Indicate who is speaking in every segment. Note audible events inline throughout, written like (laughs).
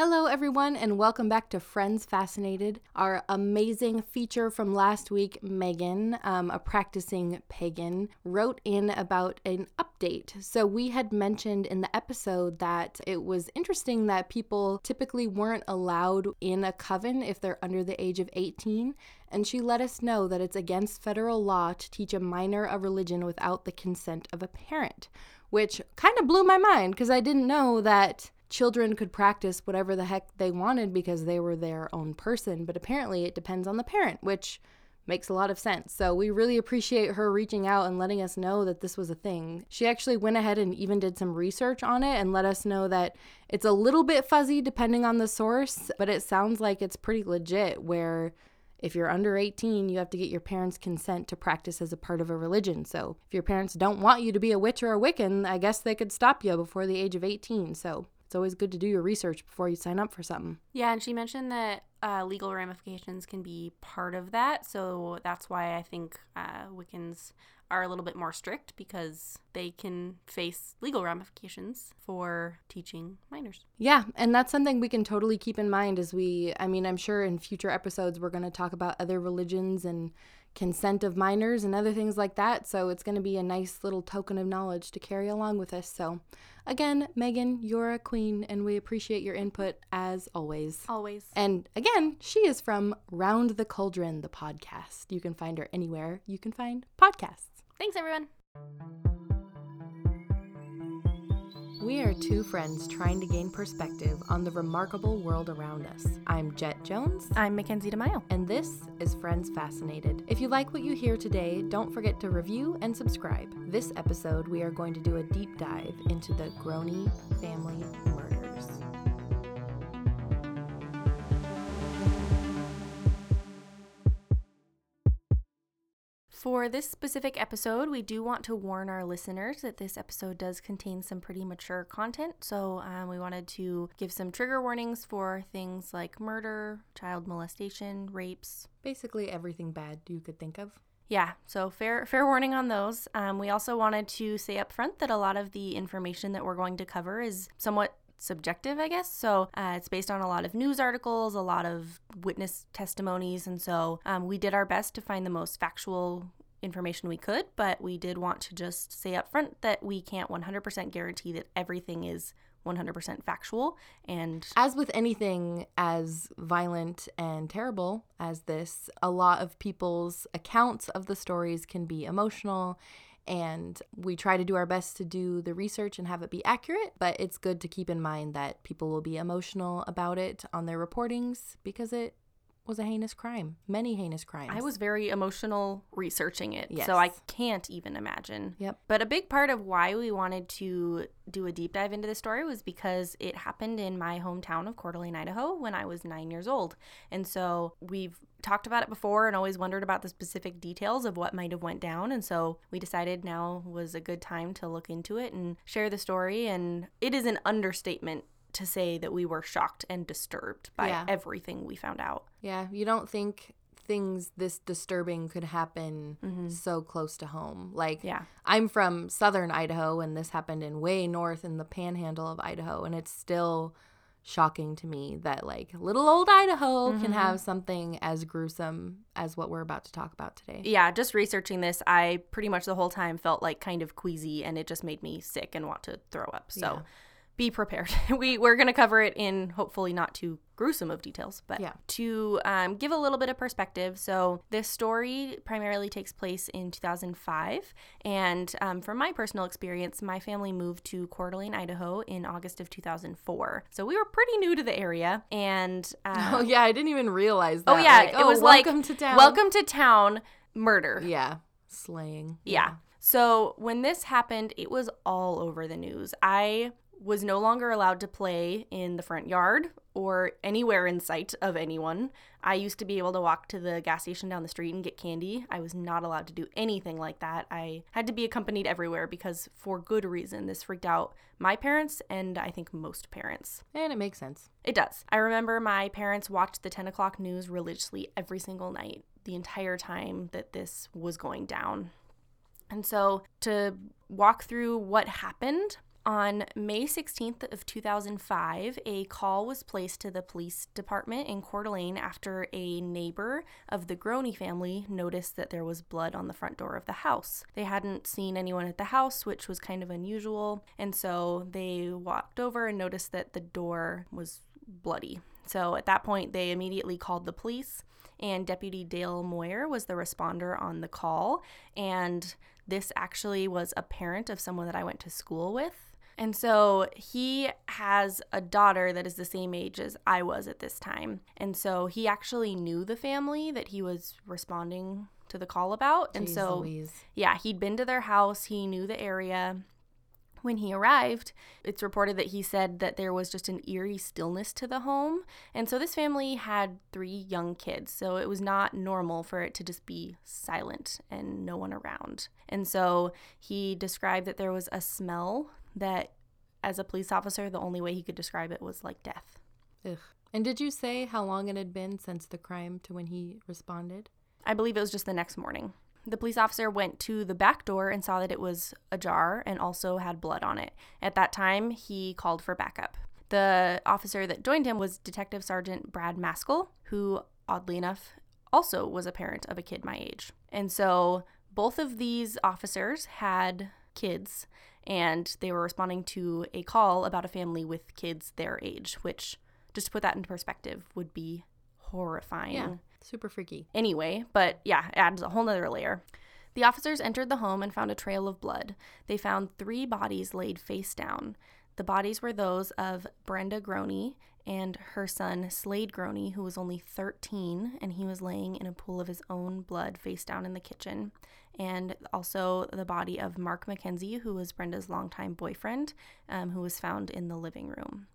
Speaker 1: Hello, everyone, and welcome back to Friends Fascinated. Our amazing feature from last week, Megan, um, a practicing pagan, wrote in about an update. So, we had mentioned in the episode that it was interesting that people typically weren't allowed in a coven if they're under the age of 18. And she let us know that it's against federal law to teach a minor a religion without the consent of a parent, which kind of blew my mind because I didn't know that children could practice whatever the heck they wanted because they were their own person, but apparently it depends on the parent, which makes a lot of sense. So we really appreciate her reaching out and letting us know that this was a thing. She actually went ahead and even did some research on it and let us know that it's a little bit fuzzy depending on the source, but it sounds like it's pretty legit where if you're under 18, you have to get your parents' consent to practice as a part of a religion. So, if your parents don't want you to be a witch or a Wiccan, I guess they could stop you before the age of 18. So, it's always good to do your research before you sign up for something.
Speaker 2: Yeah, and she mentioned that uh, legal ramifications can be part of that. So that's why I think uh, Wiccans are a little bit more strict because they can face legal ramifications for teaching minors.
Speaker 1: Yeah, and that's something we can totally keep in mind as we, I mean, I'm sure in future episodes we're going to talk about other religions and consent of minors and other things like that. So it's going to be a nice little token of knowledge to carry along with us. So, again, Megan, you're a queen and we appreciate your input as always.
Speaker 2: Always.
Speaker 1: And again, she is from Round the Cauldron, the podcast. You can find her anywhere you can find podcasts.
Speaker 2: Thanks, everyone.
Speaker 1: We are two friends trying to gain perspective on the remarkable world around us. I'm Jet Jones.
Speaker 2: I'm Mackenzie DeMaio.
Speaker 1: And this is Friends Fascinated. If you like what you hear today, don't forget to review and subscribe. This episode, we are going to do a deep dive into the Groene family
Speaker 2: For this specific episode, we do want to warn our listeners that this episode does contain some pretty mature content. So, um, we wanted to give some trigger warnings for things like murder, child molestation, rapes.
Speaker 1: Basically, everything bad you could think of.
Speaker 2: Yeah, so fair fair warning on those. Um, we also wanted to say up front that a lot of the information that we're going to cover is somewhat subjective, I guess. So uh, it's based on a lot of news articles, a lot of witness testimonies. And so um, we did our best to find the most factual information we could, but we did want to just say up front that we can't 100% guarantee that everything is 100% factual. And
Speaker 1: as with anything as violent and terrible as this, a lot of people's accounts of the stories can be emotional and we try to do our best to do the research and have it be accurate, but it's good to keep in mind that people will be emotional about it on their reportings because it was a heinous crime, many heinous crimes.
Speaker 2: I was very emotional researching it,
Speaker 1: Yes.
Speaker 2: so I can't even imagine.
Speaker 1: Yep.
Speaker 2: But a big part of why we wanted to do a deep dive into this story was because it happened in my hometown of Coeur d'Alene, Idaho, when I was nine years old, and so we've talked about it before and always wondered about the specific details of what might have went down and so we decided now was a good time to look into it and share the story and it is an understatement to say that we were shocked and disturbed by
Speaker 1: Yeah.
Speaker 2: everything we found out
Speaker 1: Yeah, you don't think things this disturbing could happen mm-hmm. so close to home. Like,
Speaker 2: Yeah.
Speaker 1: I'm from southern Idaho, and this happened in way north in the panhandle of Idaho, and it's still shocking to me that like little old Idaho can mm-hmm. have something as gruesome as what we're about to talk about today.
Speaker 2: yeah, just researching this, I pretty much the whole time felt like kind of queasy and it just made me sick and want to throw up. So
Speaker 1: Yeah.
Speaker 2: Be prepared. (laughs) we, we're going to cover it in hopefully not too gruesome of details, but
Speaker 1: Yeah.
Speaker 2: to um, give a little bit of perspective. So this story primarily takes place in 2005. And um, from my personal experience, my family moved to Coeur d'Alene, Idaho in August of 2004. So we were pretty new to the area. And uh, (laughs)
Speaker 1: Oh yeah, I didn't even realize that.
Speaker 2: oh, yeah,
Speaker 1: Like,
Speaker 2: it
Speaker 1: oh,
Speaker 2: was like,
Speaker 1: welcome to town.
Speaker 2: welcome to town murder.
Speaker 1: Yeah, slaying.
Speaker 2: Yeah. So when this happened, it was all over the news. I was no longer allowed to play in the front yard or anywhere in sight of anyone. I used to be able to walk to the gas station down the street and get candy. I was not allowed to do anything like that. I had to be accompanied everywhere because, for good reason, this freaked out my parents and I think most parents.
Speaker 1: and it makes sense.
Speaker 2: It does. I remember my parents watched the 10 o'clock news religiously every single night, the entire time that this was going down. And so to walk through what happened On May 16th of 2005, a call was placed to the police department in Coeur d'Alene after a neighbor of the Groene family noticed that there was blood on the front door of the house. They hadn't seen anyone at the house, which was kind of unusual, and so they walked over and noticed that the door was bloody. So at that point, they immediately called the police, and Deputy Dale Moyer was the responder on the call. And this actually was a parent of someone that I went to school with. And so he has a daughter that is the same age as I was at this time. And so he actually knew the family that he was responding to the call about. and
Speaker 1: Jeez
Speaker 2: so,
Speaker 1: Louise.
Speaker 2: yeah, he'd been to their house, he knew the area. When he arrived, it's reported that he said that there was just an eerie stillness to the home. And so this family had three young kids, so it was not normal for it to just be silent and no one around. And so he described that there was a smell that, as a police officer, the only way he could describe it was like death.
Speaker 1: Ugh. And did you say how long it had been since the crime to when he responded?
Speaker 2: I believe it was just the next morning. The police officer went to the back door and saw that it was ajar and also had blood on it. At that time, he called for backup. The officer that joined him was Detective Sergeant Brad Maskell, who, oddly enough, also was a parent of a kid my age. And so both of these officers had kids and they were responding to a call about a family with kids their age, which, just to put that into perspective, would be horrifying
Speaker 1: Yeah. Super freaky.
Speaker 2: anyway, but yeah, it adds a whole nother layer. The officers entered the home and found a trail of blood. They found three bodies laid face down. The bodies were those of Brenda Groene and her son Slade Groene, who was only 13, and he was laying in a pool of his own blood face down in the kitchen. And also the body of Mark McKenzie, who was Brenda's longtime boyfriend, um, who was found in the living room.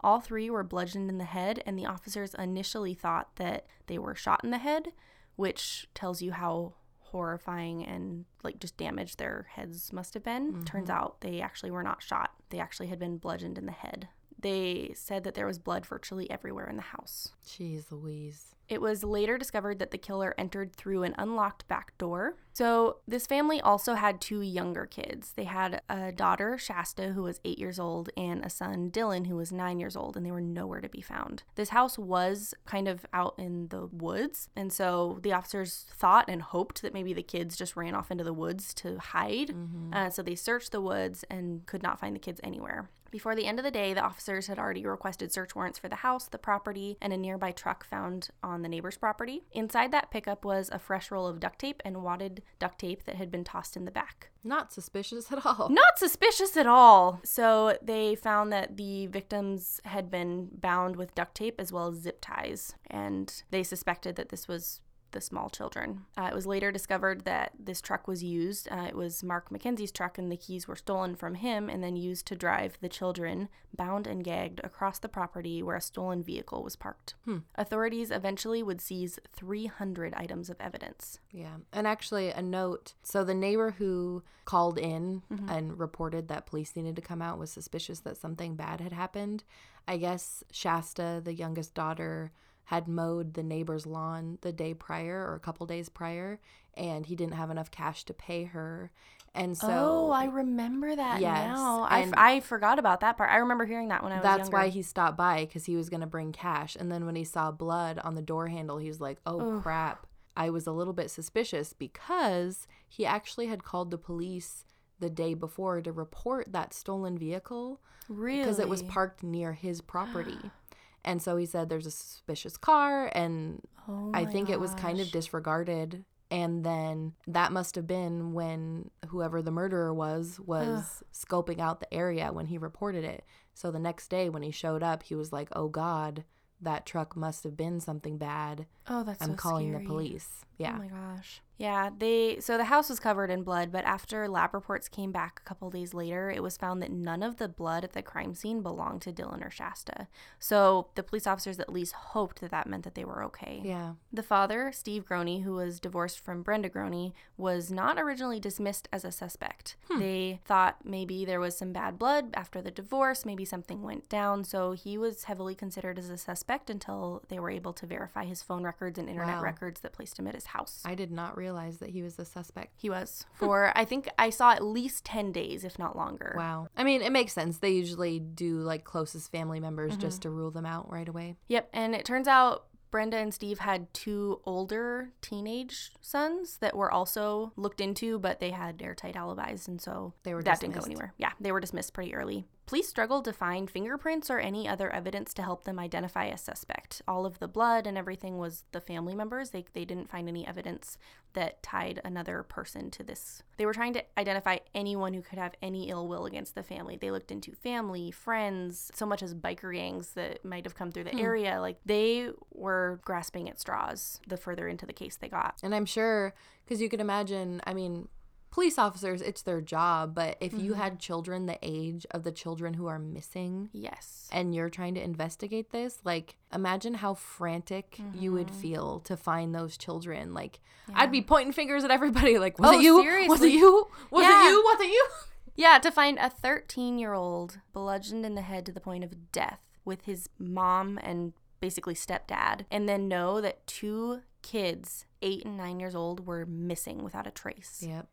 Speaker 2: All three were bludgeoned in the head, and the officers initially thought that they were shot in the head, which tells you how horrifying and like just damaged their heads must have been. Turns out they actually were not shot, they actually had been bludgeoned in the head. They said that there was blood virtually everywhere in the house.
Speaker 1: Jeez Louise.
Speaker 2: It was later discovered that the killer entered through an unlocked back door. So, this family also had two younger kids. They had a daughter, Shasta, who was eight years old, and a son, Dylan, who was nine years old, and they were nowhere to be found. This house was kind of out in the woods, and so the officers thought and hoped that maybe the kids just ran off into the woods to hide. Uh, so, they searched the woods and could not find the kids anywhere. Before the end of the day, the officers had already requested search warrants for the house, the property, and a nearby truck found on the neighbor's property. Inside that pickup was a fresh roll of duct tape and wadded duct tape that had been tossed in the back.
Speaker 1: Not suspicious at all. (laughs)
Speaker 2: Not suspicious at all. So they found that the victims had been bound with duct tape as well as zip ties, and they suspected that this was the small children. Uh, it was later discovered that this truck was used. Uh, it was Mark McKenzie's truck, and the keys were stolen from him and then used to drive the children, bound and gagged, across the property where a stolen vehicle was parked. Authorities eventually would seize 300 items of evidence.
Speaker 1: Yeah. And actually, a note so the neighbor who called in and reported that police needed to come out was suspicious that something bad had happened. I guess Shasta, the youngest daughter, had mowed the neighbor's lawn the day prior or a couple days prior, and he didn't have enough cash to pay her. And so
Speaker 2: oh, I remember that
Speaker 1: Yes,
Speaker 2: now. I, f- I forgot about that part. I remember hearing that when I was
Speaker 1: that's
Speaker 2: younger.
Speaker 1: why he stopped by because he was going to bring cash. And then when he saw blood on the door handle, he was like, oh crap. I was a little bit suspicious because he actually had called the police the day before to report that stolen vehicle
Speaker 2: really
Speaker 1: because it was parked near his property. And so he said there's a suspicious car and
Speaker 2: Oh
Speaker 1: I think it was kind of disregarded and then that must have been when whoever the murderer was was scoping out the area when he reported it. So the next day when he showed up, he was like, "Oh god, that truck must have been something bad.
Speaker 2: Oh, that's
Speaker 1: I'm
Speaker 2: so
Speaker 1: calling the police." Yeah.
Speaker 2: Oh my gosh. Yeah, they so the house was covered in blood, but after lab reports came back a couple days later, it was found that none of the blood at the crime scene belonged to Dylan or Shasta. So the police officers at least hoped that that meant that they were okay.
Speaker 1: yeah.
Speaker 2: The father, Steve Groene, who was divorced from Brenda Groene, was not originally dismissed as a suspect. Hmm. They thought maybe there was some bad blood after the divorce, maybe something went down, so he was heavily considered as a suspect until they were able to verify his phone records and internet
Speaker 1: Wow.
Speaker 2: records that placed him at his house.
Speaker 1: I did not realize that he was the suspect.
Speaker 2: He was hmm. for, I think I saw at least 10 days, if not longer.
Speaker 1: Wow. I mean, it makes sense. They usually do like closest family members just mm-hmm. to rule them out right away.
Speaker 2: Yep. And it turns out Brenda and Steve had two older teenage sons that were also looked into, but they had airtight alibis. And so
Speaker 1: They were
Speaker 2: that didn't go anywhere. Yeah. They were dismissed pretty early. Police struggled to find fingerprints or any other evidence to help them identify a suspect. All of the blood and everything was the family members. They, they didn't find any evidence that tied another person to this. They were trying to identify anyone who could have any ill will against the family. They looked into family, friends, so much as biker gangs that might have come through the hmm. area. Like they were grasping at straws the further into the case they got.
Speaker 1: And I'm sure, because you can imagine, I mean, police officers, it's their job, but if you mm-hmm. had children the age of the children who are missing
Speaker 2: Yes.
Speaker 1: and you're trying to investigate this, like, imagine how frantic you would mm-hmm. feel to find those children. Like, I'd be pointing fingers at everybody, like, was
Speaker 2: Oh,
Speaker 1: it you? Was it you? Was
Speaker 2: Yeah.
Speaker 1: it you? Was it you? (laughs)
Speaker 2: Yeah, to find a 13 year old bludgeoned in the head to the point of death with his mom and basically stepdad, and then know that two kids, eight and nine years old, were missing without a trace.
Speaker 1: Yep.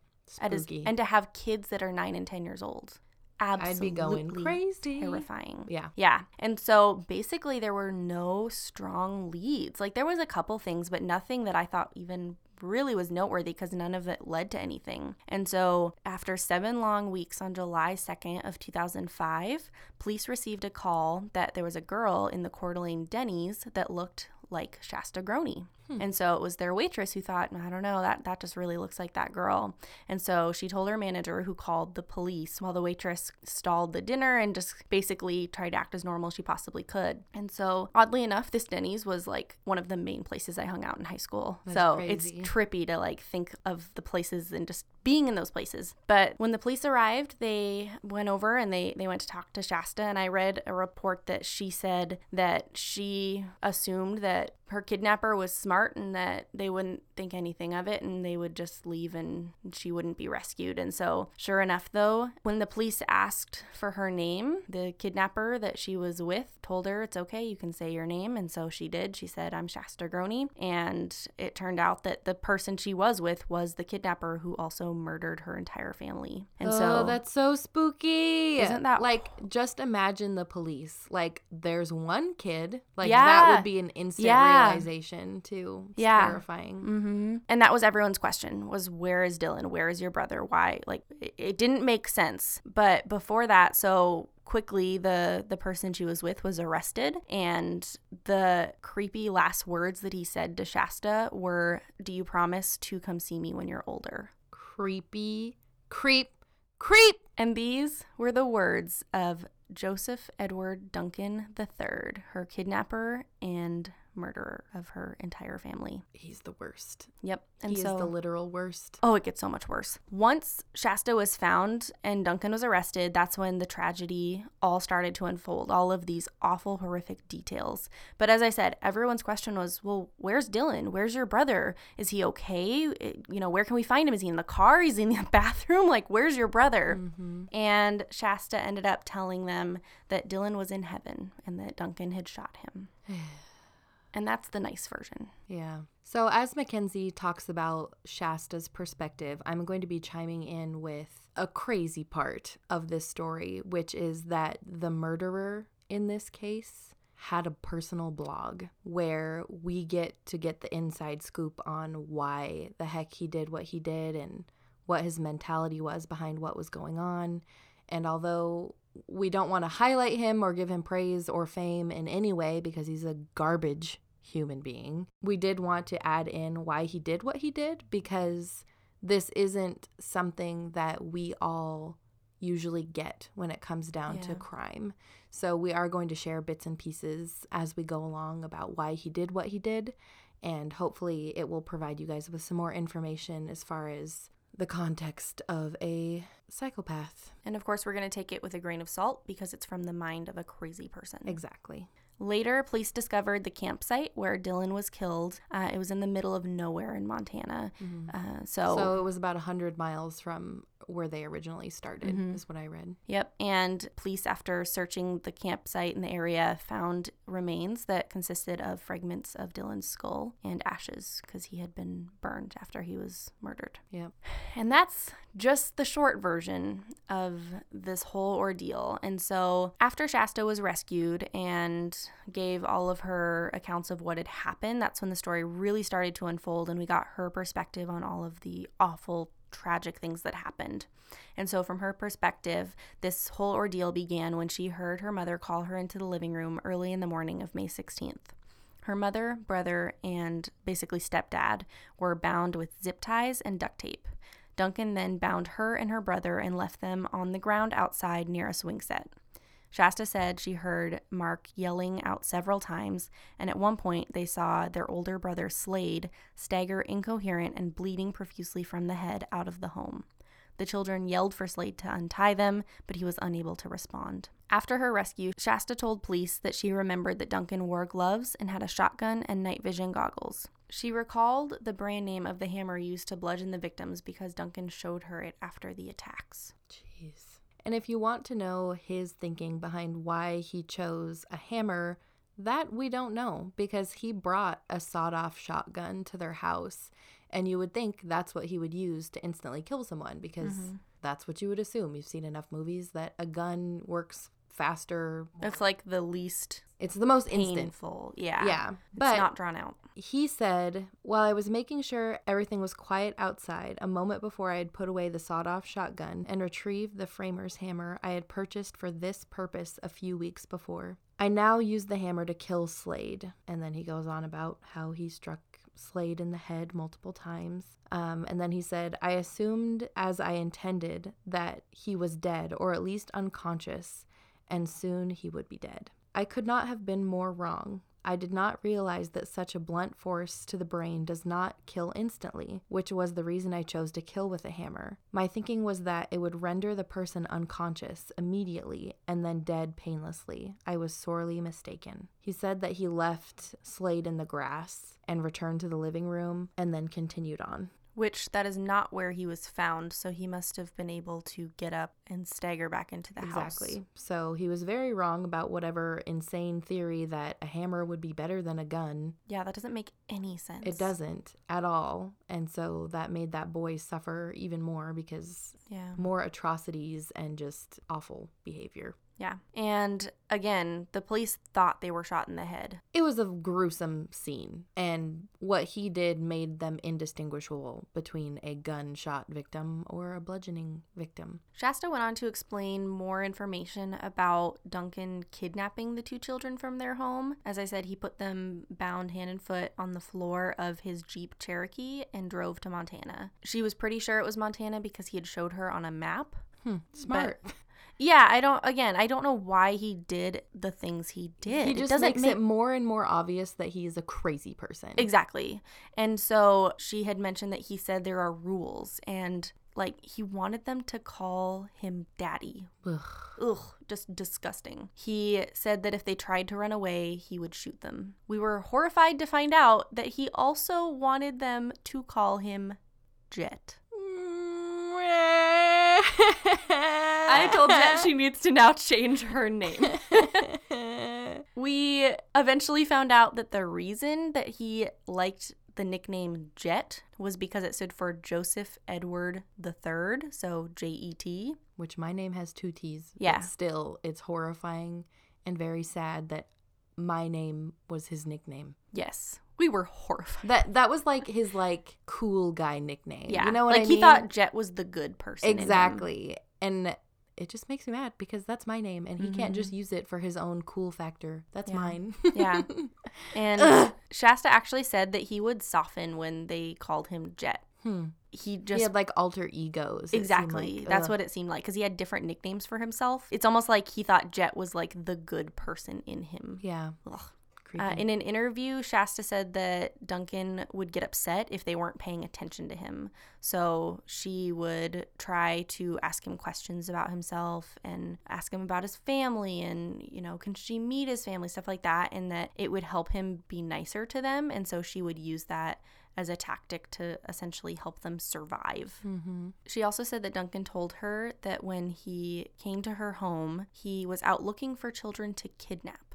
Speaker 2: Is-
Speaker 1: Spooky.
Speaker 2: and to have kids that are nine and 10 years old. Absolutely
Speaker 1: I'd be going crazy.
Speaker 2: terrifying.
Speaker 1: Yeah.
Speaker 2: Yeah. And so basically, there were no strong leads. Like, there was a couple things, but nothing that I thought even really was noteworthy because none of it led to anything. And so, after seven long weeks on July 2nd of 2005, police received a call that there was a girl in the Coeur d'Alene Denny's that looked like Shasta Groene. Hmm. And so it was their waitress who thought, I don't know, that, that just really looks like that girl. And so she told her manager, who called the police while the waitress stalled the dinner and just basically tried to act as normal as she possibly could. And so, oddly enough, this Denny's was like one of the main places I hung out in high school.
Speaker 1: That's
Speaker 2: so
Speaker 1: crazy.
Speaker 2: it's trippy to like think of the places and just being in those places. But when the police arrived, they went over and they, they went to talk to Shasta. And I read a report that she said that she assumed that her kidnapper was smart and that they wouldn't think anything of it and they would just leave and she wouldn't be rescued. And so, sure enough, though, when the police asked for her name, the kidnapper that she was with told her it's okay, you can say your name. And so she did. She said, I'm Shasta Groene. And it turned out that the person she was with was the kidnapper who also murdered her entire family. And
Speaker 1: oh,
Speaker 2: so
Speaker 1: that's so spooky.
Speaker 2: Isn't that-
Speaker 1: like just imagine the police? Like there's one kid. Like
Speaker 2: Yeah.
Speaker 1: that would be an instant
Speaker 2: Yeah.
Speaker 1: realization too. It's
Speaker 2: Yeah.
Speaker 1: terrifying.
Speaker 2: hmm And that was everyone's question was where is Dylan? Where is your brother? Why? Like it, it didn't make sense. But before that, so quickly the the person she was with was arrested and the creepy last words that he said to Shasta were do you promise to come see me when you're older?
Speaker 1: Creepy, creep, creep.
Speaker 2: And these were the words of Joseph Edward Duncan III, her kidnapper and murderer of her entire family.
Speaker 1: He's the worst.
Speaker 2: Yep. And
Speaker 1: he
Speaker 2: so
Speaker 1: is the literal worst.
Speaker 2: Oh, it gets so much worse. Once Shasta was found and Duncan was arrested, that's when the tragedy all started to unfold, all of these awful, horrific details. But as I said, everyone's question was, well, where's Dylan? Where's your brother? Is he okay? You know, where can we find him? Is he in the car? Is he in the bathroom? Like, where's your brother?
Speaker 1: Mm-hmm.
Speaker 2: And Shasta ended up telling them that Dylan was in heaven and that Duncan had shot him. And that's the nice version.
Speaker 1: Yeah. So, as Mackenzie talks about Shasta's perspective, I'm going to be chiming in with a crazy part of this story, which is that the murderer in this case had a personal blog where we get to get the inside scoop on why the heck he did what he did and what his mentality was behind what was going on. And although we don't want to highlight him or give him praise or fame in any way because he's a garbage human being, we did want to add in why he did what he did because this isn't something that we all usually get when it comes down to crime. So we are going to share bits and pieces as we go along about why he did what he did and hopefully it will provide you guys with some more information as far as the context of a psychopath.
Speaker 2: And of course, we're going to take it with a grain of salt because it's from the mind of a crazy person.
Speaker 1: Exactly.
Speaker 2: Later, police discovered the campsite where Dylan was killed. Uh, it was in the middle of nowhere in Montana. Uh, so,
Speaker 1: So it was about 100 miles from where they originally started,
Speaker 2: Mhm.
Speaker 1: is what I read.
Speaker 2: Yep. And police, after searching the campsite in the area, found remains that consisted of fragments of Dylan's skull and ashes because he had been burned after he was murdered.
Speaker 1: Yep.
Speaker 2: And that's just the short version of this whole ordeal. And so, after Shasta was rescued and gave all of her accounts of what had happened, that's when the story really started to unfold, and we got her perspective on all of the awful, tragic things that happened. And so, from her perspective, this whole ordeal began when she heard her mother call her into the living room early in the morning of May 16th. Her mother, brother, and basically stepdad were bound with zip ties and duct tape. Duncan then bound her and her brother and left them on the ground outside near a swing set. Shasta said she heard Mark yelling out several times, and at one point they saw their older brother Slade stagger incoherent and bleeding profusely from the head out of the home. The children yelled for Slade to untie them, but he was unable to respond. After her rescue, Shasta told police that she remembered that Duncan wore gloves and had a shotgun and night vision goggles. She recalled the brand name of the hammer used to bludgeon the victims because Duncan showed her it after the attacks.
Speaker 1: Jeez. And if you want to know his thinking behind why he chose a hammer, that we don't know because he brought a sawed off shotgun to their house. And you would think that's what he would use to instantly kill someone because mm-hmm. that's what you would assume. You've seen enough movies that a gun works faster.
Speaker 2: It's like the least
Speaker 1: It's the most instant.
Speaker 2: painful. Yeah.
Speaker 1: Yeah.
Speaker 2: It's
Speaker 1: But
Speaker 2: not drawn out.
Speaker 1: he said, While I was making sure everything was quiet outside, a moment before I had put away the sawed off shotgun and retrieved the framer's hammer I had purchased for this purpose a few weeks before. I now use the hammer to kill Slade. And then he goes on about how he struck Slade in the head multiple times. Um, and then he said, I assumed, as I intended, that he was dead or at least unconscious, and soon he would be dead. I could not have been more wrong. I did not realize that such a blunt force to the brain does not kill instantly, which was the reason I chose to kill with a hammer. My thinking was that it would render the person unconscious immediately and then dead painlessly. I was sorely mistaken. He said that he left Slade in the grass and returned to the living room and then continued on.
Speaker 2: Which that is not where he was found, so he must have been able to get up and stagger back into the house.
Speaker 1: Exactly. So he was very wrong about whatever insane theory that a hammer would be better than a gun.
Speaker 2: Yeah, that doesn't make any sense.
Speaker 1: It doesn't at all. And so that made that boy suffer even more because
Speaker 2: Yeah.
Speaker 1: more atrocities and just awful behavior.
Speaker 2: Yeah. And again, the police thought they were shot in the head.
Speaker 1: It was a gruesome scene, and what he did made them indistinguishable between a gunshot victim or a bludgeoning victim.
Speaker 2: Shasta went on to explain more information about Duncan kidnapping the two children from their home. As I said, he put them bound hand and foot on the floor of his Jeep Cherokee and drove to Montana. She was pretty sure it was Montana because he had showed her on a map.
Speaker 1: Hmm, smart. (laughs)
Speaker 2: Yeah, I don't again, I don't know why he did the things he did.
Speaker 1: he
Speaker 2: It
Speaker 1: just
Speaker 2: doesn't
Speaker 1: makes
Speaker 2: make
Speaker 1: it more and more obvious that he is a crazy person.
Speaker 2: Exactly. And so she had mentioned that he said there are rules and like he wanted them to call him daddy.
Speaker 1: Ugh.
Speaker 2: Ugh, just disgusting. He said that if they tried to run away, he would shoot them. We were horrified to find out that he also wanted them to call him Jet. Mm, I told Jet she needs to now change her name. (laughs) we eventually found out that the reason that he liked the nickname Jet was because it stood for Joseph Edward III, so J E T.
Speaker 1: Which my name has two T's.
Speaker 2: Yeah.
Speaker 1: still, it's horrifying and very sad that my name was his nickname.
Speaker 2: Yes. We were horrified.
Speaker 1: That that was like his like cool guy nickname.
Speaker 2: Yeah.
Speaker 1: You know what
Speaker 2: like
Speaker 1: I mean?
Speaker 2: he thought Jet was the good person.
Speaker 1: exactly. And it just makes me mad because that's my name and he can't
Speaker 2: Mhm.
Speaker 1: just use it for his own cool factor. That's
Speaker 2: Yeah.
Speaker 1: mine.
Speaker 2: Yeah. (laughs) And
Speaker 1: Ugh.
Speaker 2: Shasta actually said that he would soften when they called him Jet.
Speaker 1: hmm.
Speaker 2: He
Speaker 1: He
Speaker 2: just
Speaker 1: had like alter egos.
Speaker 2: Exactly.
Speaker 1: like.
Speaker 2: That's what it seemed like because he had different nicknames for himself. It's almost like he thought Jet was like the good person in him.
Speaker 1: Yeah.
Speaker 2: Ugh. Uh, in an interview, Shasta said that Duncan would get upset if they weren't paying attention to him. So she would try to ask him questions about himself and ask him about his family and, you know, can she meet his family, stuff like that, and that it would help him be nicer to them. And so she would use that as a tactic to essentially help them survive.
Speaker 1: Mm-hmm.
Speaker 2: She also said that Duncan told her that when he came to her home, he was out looking for children to kidnap.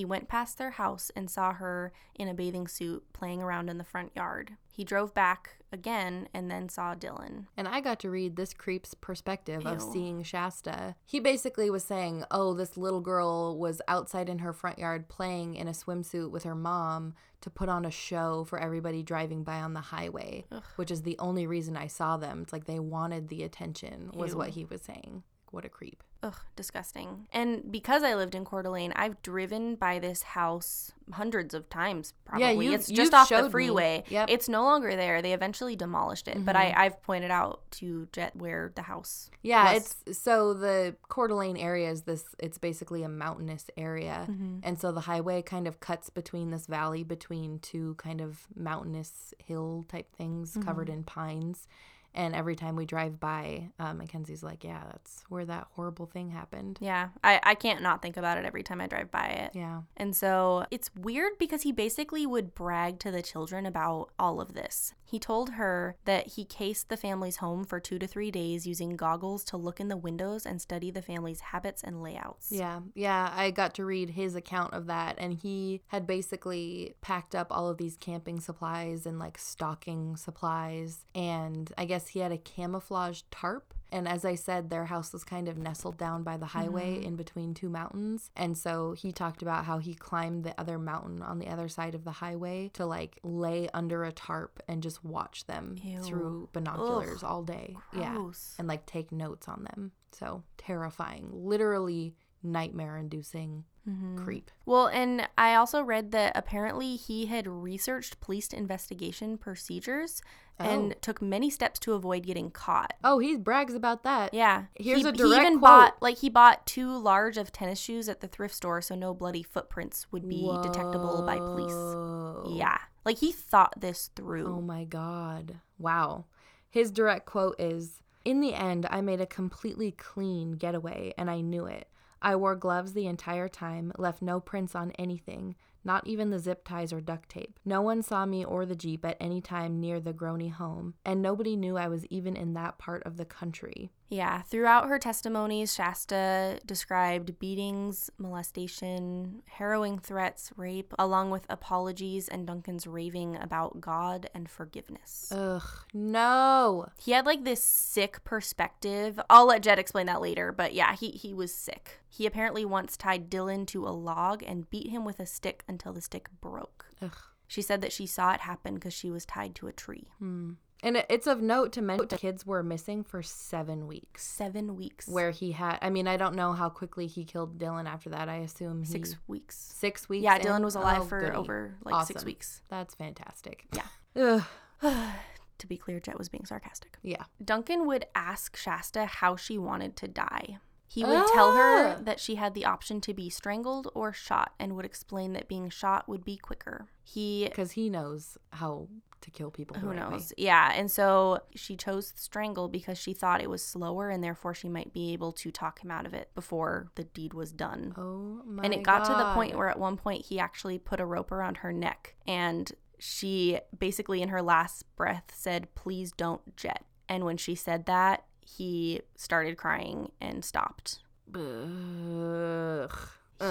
Speaker 2: He went past their house and saw her in a bathing suit playing around in the front yard. He drove back again and then saw Dylan.
Speaker 1: And I got to read this creep's perspective of seeing Shasta. He basically was saying, Oh, this little girl was outside in her front yard playing in a swimsuit with her mom to put on a show for everybody driving by on the highway,
Speaker 2: Ugh.
Speaker 1: which is the only reason I saw them. It's like they wanted the attention, was
Speaker 2: Ew.
Speaker 1: what he was saying. What a creep.
Speaker 2: Ugh, disgusting. And because I lived in Coeur d'Alene, I've driven by this house hundreds of times. Probably
Speaker 1: you-
Speaker 2: it's just off the
Speaker 1: me.
Speaker 2: freeway.
Speaker 1: Yep.
Speaker 2: It's no longer there. They eventually demolished it, but I, mm-hmm. I've pointed out to Jet where the house. Is.
Speaker 1: Yeah,
Speaker 2: was.
Speaker 1: it's so the Coeur d'Alene area is this. It's basically a mountainous area, mm-hmm. and so the highway kind of cuts between this valley between two kind of mountainous hill type things covered mm-hmm. in pines. And every time we drive by, um, Mackenzie's like, "Yeah, that's where that horrible thing happened."
Speaker 2: Yeah, I, I can't not think about it every time I drive by it.
Speaker 1: Yeah,
Speaker 2: And so it's weird because he basically would brag to the children about all of this. He told her that he cased the family's home for two to three days using goggles to look in the windows and study the family's habits and layouts.
Speaker 1: yeah, yeah. I got to read his account of that, and he had basically packed up all of these camping supplies and like stocking supplies, and I guess he had a camouflage tarp. And as I said, their house was kind of nestled down by the highway mm-hmm. in between two mountains. And so he talked about how he climbed the other mountain on the other side of the highway to like lay under a tarp and just watch them
Speaker 2: Ew.
Speaker 1: through binoculars all day. Yeah. And like take notes on them. So terrifying. Literally nightmare inducing mm-hmm. creep.
Speaker 2: Well, and I also read that apparently he had researched police investigation procedures and
Speaker 1: Oh.
Speaker 2: took many steps to avoid getting caught.
Speaker 1: Oh, he brags about that.
Speaker 2: Yeah.
Speaker 1: Here's
Speaker 2: he,
Speaker 1: a
Speaker 2: he
Speaker 1: direct
Speaker 2: even
Speaker 1: quote.
Speaker 2: bought like he bought two large of tennis shoes at the thrift store so no bloody footprints would be detectable by police. Yeah. Like he thought this through.
Speaker 1: Oh my God. Wow. His direct quote is In the end, I made a completely clean getaway, and I knew it. I wore gloves the entire time, left no prints on anything, not even the zip ties or duct tape. No one saw me or the Jeep at any time near the Groene home, and nobody knew I was even in that part of the country.
Speaker 2: Yeah, throughout her testimonies, Shasta described beatings, molestation, harrowing threats, rape, along with apologies and Duncan's raving about God and forgiveness.
Speaker 1: Ugh, no.
Speaker 2: he had like this sick perspective. I'll let Jet explain that later, but yeah, he, he was sick. He apparently once tied Dylan to a log and beat him with a stick until the stick broke.
Speaker 1: Ugh.
Speaker 2: She said that she saw it happen because she was tied to a tree.
Speaker 1: Hmm. And it's of note to mention kids were missing for seven weeks.
Speaker 2: Seven weeks.
Speaker 1: Where he had, I mean, I don't know how quickly he killed Dylan after that. I assume he,
Speaker 2: Six weeks.
Speaker 1: six weeks.
Speaker 2: Yeah,
Speaker 1: in?
Speaker 2: Dylan was alive
Speaker 1: Oh,
Speaker 2: for
Speaker 1: goody.
Speaker 2: over like six weeks.
Speaker 1: That's fantastic.
Speaker 2: Yeah. (sighs)
Speaker 1: Ugh. (sighs)
Speaker 2: to be clear, Jet was being sarcastic.
Speaker 1: Yeah.
Speaker 2: Duncan would ask Shasta how she wanted to die. He would tell her
Speaker 1: Ah.
Speaker 2: that she had the option to be strangled or shot and would explain that being shot would be quicker. He
Speaker 1: Because he knows how to kill people.
Speaker 2: who knows? Yeah, and so she chose strangle because she thought it was slower and therefore she might be able to talk him out of it before the deed was done.
Speaker 1: Oh my
Speaker 2: and it got to the point where at one point he actually put a rope around her neck and she basically in her last breath said please don't jet and when she said that he started crying and stopped
Speaker 1: Ugh.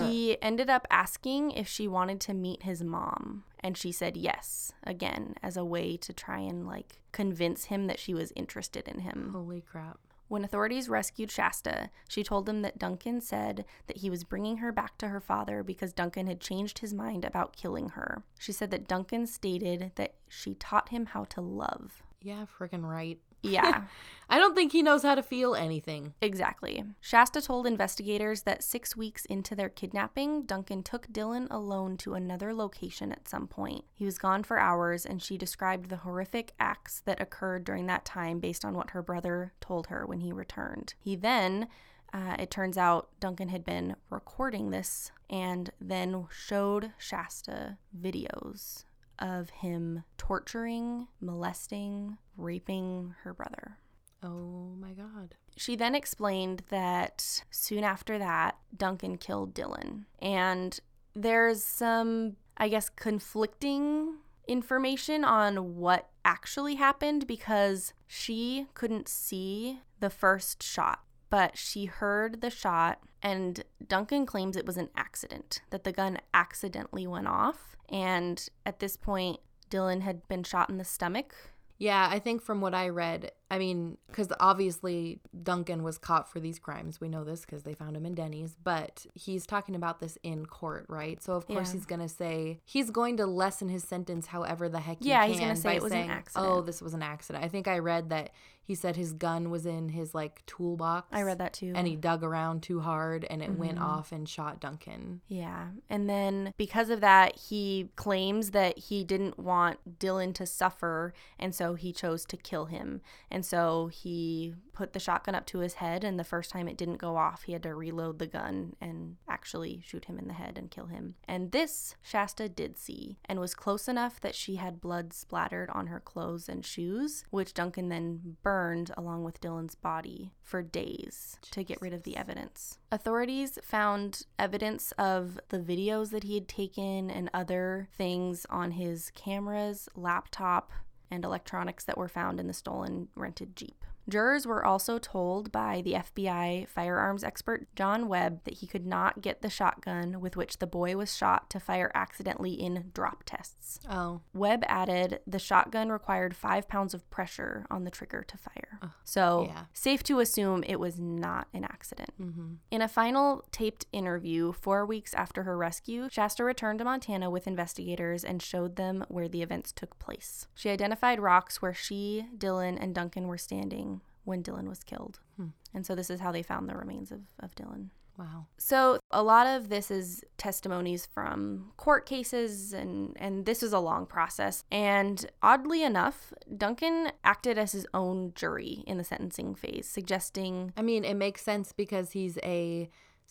Speaker 2: He ended up asking if she wanted to meet his mom and she said yes again as a way to try and like convince him that she was interested in him
Speaker 1: Holy crap.
Speaker 2: when authorities rescued Shasta, she told them that Duncan said that he was bringing her back to her father because Duncan had changed his mind about killing her. She said that Duncan stated that she taught him how to love.
Speaker 1: Yeah, friggin' right.
Speaker 2: Yeah, (laughs)
Speaker 1: I don't think he knows how to feel anything.
Speaker 2: exactly. Shasta told investigators that six weeks into their kidnapping, Duncan took Dylan alone to another location at some point. He was gone for hours, and she described the horrific acts that occurred during that time based on what her brother told her when he returned. He then uh, it turns out Duncan had been recording this and then showed Shasta videos of him torturing, molesting, raping her brother.
Speaker 1: Oh my God.
Speaker 2: She then explained that soon after that, Duncan killed Dylan. And there's some, I guess, conflicting information on what actually happened because she couldn't see the first shot, but she heard the shot, and Duncan claims it was an accident, that the gun accidentally went off. And at this point, Dylan had been shot in the stomach.
Speaker 1: Yeah, I think from what I read, I mean, because obviously Duncan was caught for these crimes. We know this because they found him in Denny's, but he's talking about this in court, right? So of course
Speaker 2: Yeah.
Speaker 1: he's gonna say he's going to lessen his sentence however the heck he
Speaker 2: Yeah,
Speaker 1: can
Speaker 2: he's gonna say it was an accident.
Speaker 1: "Oh, this was an accident." I think I read that he said his gun was in his like toolbox.
Speaker 2: I read that too.
Speaker 1: and he dug around too hard and it went
Speaker 2: Mhm.
Speaker 1: off and shot Duncan.
Speaker 2: Yeah. And then because of that, he claims that he didn't want Dylan to suffer. And so he chose to kill him. And so he put the shotgun up to his head. And the first time it didn't go off, he had to reload the gun and actually shoot him in the head and kill him. And this Shasta did see and was close enough that she had blood splattered on her clothes and shoes, which Duncan then burned along with Dylan's body for days to get rid of the evidence. Authorities found evidence of the videos that he had taken and other things on his cameras, laptop, and electronics that were found in the stolen rented Jeep. Jurors were also told by the FBI firearms expert John Webb that he could not get the shotgun with which the boy was shot to fire accidentally in drop tests.
Speaker 1: Oh,
Speaker 2: Webb added the shotgun required five pounds of pressure on the trigger to fire. So,
Speaker 1: yeah.
Speaker 2: safe to assume it was not an accident.
Speaker 1: mm-hmm.
Speaker 2: In a final taped interview four weeks after her rescue, Shasta returned to Montana with investigators and showed them where the events took place. She identified rocks where she, Dylan, and Duncan were standing when Dylan was killed.
Speaker 1: Hmm.
Speaker 2: And so this is how they found the remains of, of Dylan.
Speaker 1: wow.
Speaker 2: So a lot of this is testimonies from court cases and and this is a long process. And oddly enough, Duncan acted as his own jury in the sentencing phase, suggesting
Speaker 1: I mean, it makes sense because he's a